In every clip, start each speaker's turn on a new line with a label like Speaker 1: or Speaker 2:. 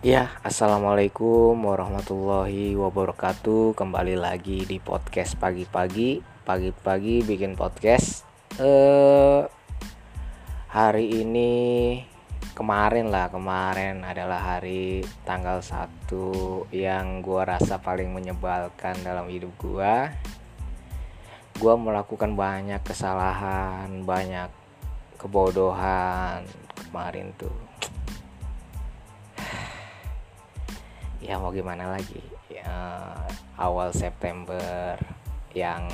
Speaker 1: Ya, assalamualaikum warahmatullahi wabarakatuh. Kembali lagi di podcast pagi-pagi, pagi-pagi bikin podcast. Eh, hari ini kemarin lah, kemarin adalah hari tanggal 1 yang gua rasa paling menyebalkan dalam hidup gua. Gua melakukan banyak kesalahan, banyak kebodohan kemarin tuh ya mau gimana lagi? Ya, awal September yang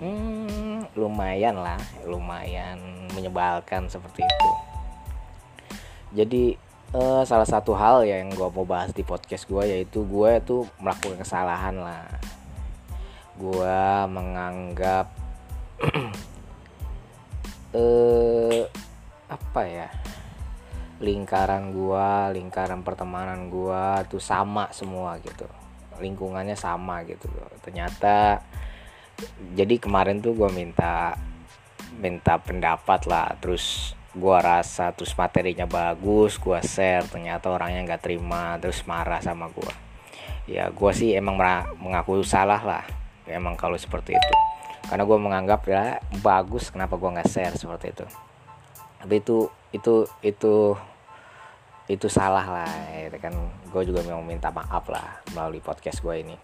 Speaker 1: hmm, lumayan lah lumayan menyebalkan seperti itu. Jadi uh, salah satu hal ya yang gue mau bahas di podcast gue yaitu gue tuh melakukan kesalahan lah. Gue menganggap eh apa ya lingkaran gua lingkaran pertemanan gua tuh sama semua gitu. Lingkungannya sama gitu. Ternyata jadi kemarin tuh gua minta minta pendapat lah. Terus gua rasa terus materinya bagus gua share. Ternyata orangnya nggak terima terus marah sama gua. Ya gua sih emang mengaku salah lah. Emang kalau seperti itu. Karena gue menganggap ya bagus kenapa gue nggak share seperti itu. Tapi itu itu itu itu salah lah itu kan gue juga mau minta maaf lah melalui podcast gue ini.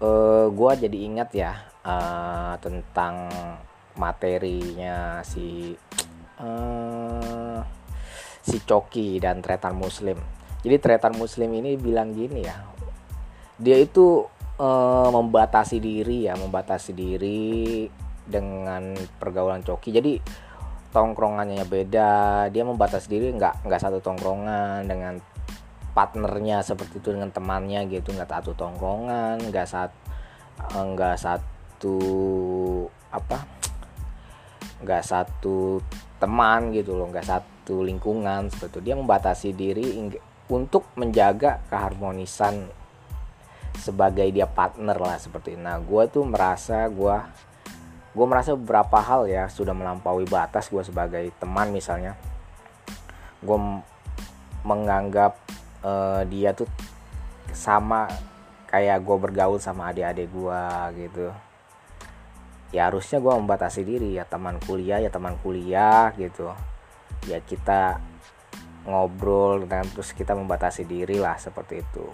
Speaker 1: Uh, eh, gue jadi ingat ya uh, tentang materinya si uh, si Coki dan tretan muslim. Jadi tretan muslim ini bilang gini ya dia itu uh, membatasi diri ya membatasi diri dengan pergaulan Coki. Jadi tongkrongannya beda dia membatasi diri nggak nggak satu tongkrongan dengan partnernya seperti itu dengan temannya gitu nggak satu tongkrongan nggak saat nggak satu apa nggak satu teman gitu loh nggak satu lingkungan seperti itu dia membatasi diri untuk menjaga keharmonisan sebagai dia partner lah seperti itu. nah gue tuh merasa gue gue merasa beberapa hal ya sudah melampaui batas gue sebagai teman misalnya. Gue menganggap uh, dia tuh sama kayak gue bergaul sama adik-adik gue gitu. Ya harusnya gue membatasi diri ya teman kuliah ya teman kuliah gitu. Ya kita ngobrol dan terus kita membatasi diri lah seperti itu.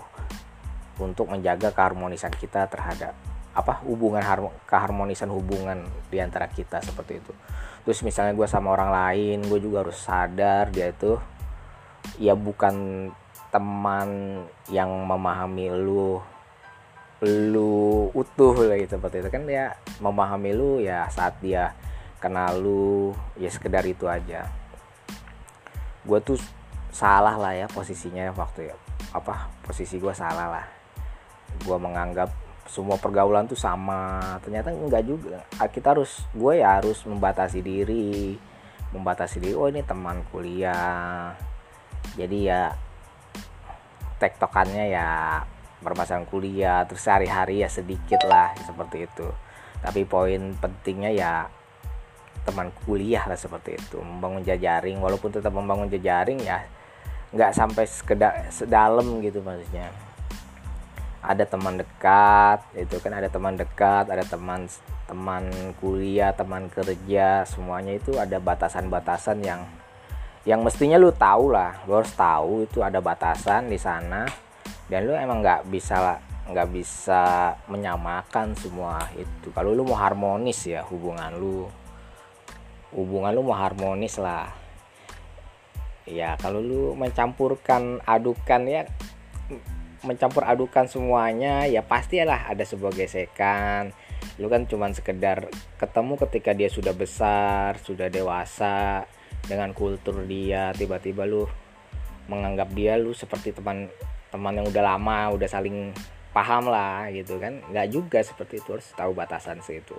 Speaker 1: Untuk menjaga keharmonisan kita terhadap apa hubungan keharmonisan hubungan di antara kita seperti itu. Terus misalnya gue sama orang lain gue juga harus sadar dia itu ya bukan teman yang memahami lu lu utuh gitu seperti itu. Kan dia memahami lu ya saat dia kenal lu ya sekedar itu aja. Gue tuh salah lah ya posisinya waktu ya apa posisi gue salah lah. Gue menganggap semua pergaulan tuh sama. Ternyata enggak juga. Ah, kita harus gue ya harus membatasi diri. Membatasi diri oh ini teman kuliah. Jadi ya tektokannya ya permasalahan kuliah. Terus sehari-hari ya sedikit lah seperti itu. Tapi poin pentingnya ya teman kuliah lah seperti itu. Membangun jajaring walaupun tetap membangun jajaring ya nggak sampai sekedar sedalam gitu maksudnya ada teman dekat itu kan. Ada teman dekat ada teman teman kuliah teman kerja semuanya itu ada batasan-batasan yang yang mestinya lu tahu lah. Lu harus tahu itu ada batasan di sana. Dan lu emang nggak bisa nggak bisa menyamakan semua itu. Kalau lu mau harmonis ya hubungan lu. Hubungan lu mau harmonis lah. Ya kalau lu mencampurkan adukan ya mencampur adukan semuanya ya pastilah ada sebuah gesekan. Lu kan cuman sekedar ketemu ketika dia sudah besar sudah dewasa dengan kultur dia tiba-tiba lu menganggap dia lu seperti teman teman yang udah lama udah saling paham lah gitu kan. Nggak juga seperti itu harus tahu batasan segitu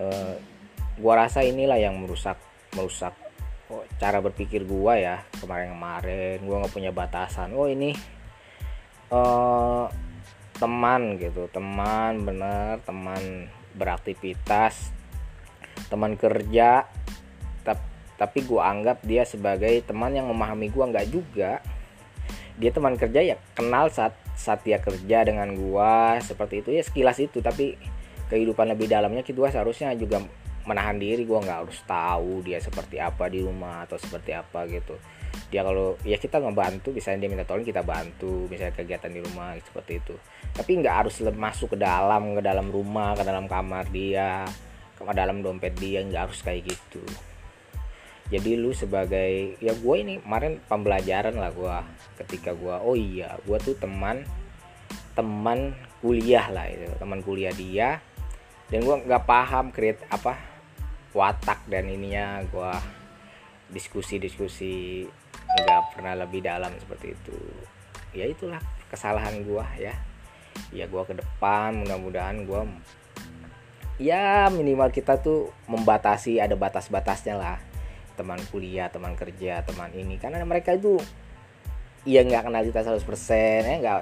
Speaker 1: e, gua rasa inilah yang merusak merusak oh, cara berpikir gua ya kemarin-kemarin. Gua nggak punya batasan. Oh ini uh, teman gitu teman bener teman beraktivitas teman kerja tapi gue anggap dia sebagai teman yang memahami gue nggak juga. Dia teman kerja ya kenal saat saat dia kerja dengan gua seperti itu ya sekilas itu tapi kehidupan lebih dalamnya kita seharusnya juga menahan diri gua nggak harus tahu dia seperti apa di rumah atau seperti apa gitu dia kalau ya kita ngebantu misalnya dia minta tolong kita bantu misalnya kegiatan di rumah seperti itu. Tapi nggak harus masuk ke dalam ke dalam rumah ke dalam kamar dia ke dalam dompet dia nggak harus kayak gitu. Jadi lu sebagai ya gue ini kemarin pembelajaran lah gue ketika gue oh iya gue tuh teman teman kuliah lah itu teman kuliah dia dan gue nggak paham create apa watak dan ininya gue diskusi-diskusi nggak pernah lebih dalam seperti itu. Ya itulah kesalahan gue ya. Ya gue ke depan mudah-mudahan gue ya minimal kita tuh membatasi ada batas-batasnya lah. Teman kuliah teman kerja teman ini. Karena mereka itu ya nggak kenal kita 100% ya nggak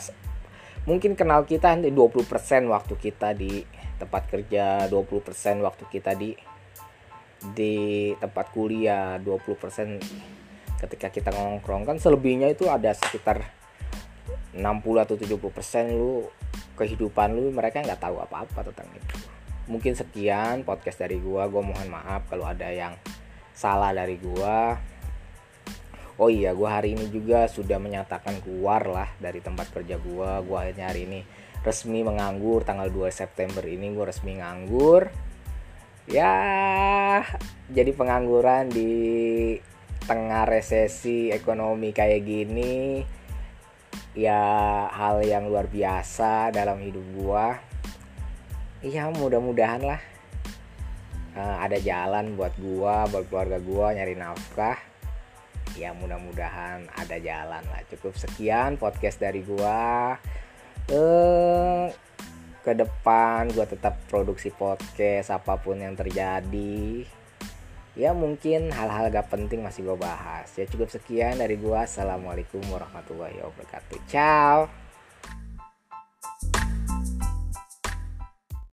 Speaker 1: mungkin kenal kita nanti 20% waktu kita di tempat kerja 20% waktu kita di di tempat kuliah 20% ketika kita ngongkrong kan selebihnya itu ada sekitar 60 atau 70% lu kehidupan lu mereka nggak tahu apa-apa tentang itu. Mungkin sekian podcast dari gua. Gua mohon maaf kalau ada yang salah dari gua. Oh iya gua hari ini juga sudah menyatakan keluar lah dari tempat kerja gua. Gua akhirnya hari ini resmi menganggur. Tanggal 2 September ini gua resmi nganggur ya jadi pengangguran di tengah resesi ekonomi kayak gini ya hal yang luar biasa dalam hidup gua. Ya mudah-mudahan lah uh, ada jalan buat gua buat keluarga gua nyari nafkah. Ya mudah-mudahan ada jalan lah. Cukup sekian podcast dari gua. Uh, ke depan gua tetap produksi podcast apa pun yang terjadi. Ya mungkin hal-hal gak penting masih gue bahas. Ya cukup sekian dari gua. Assalamualaikum warahmatullahi wabarakatuh. Ciao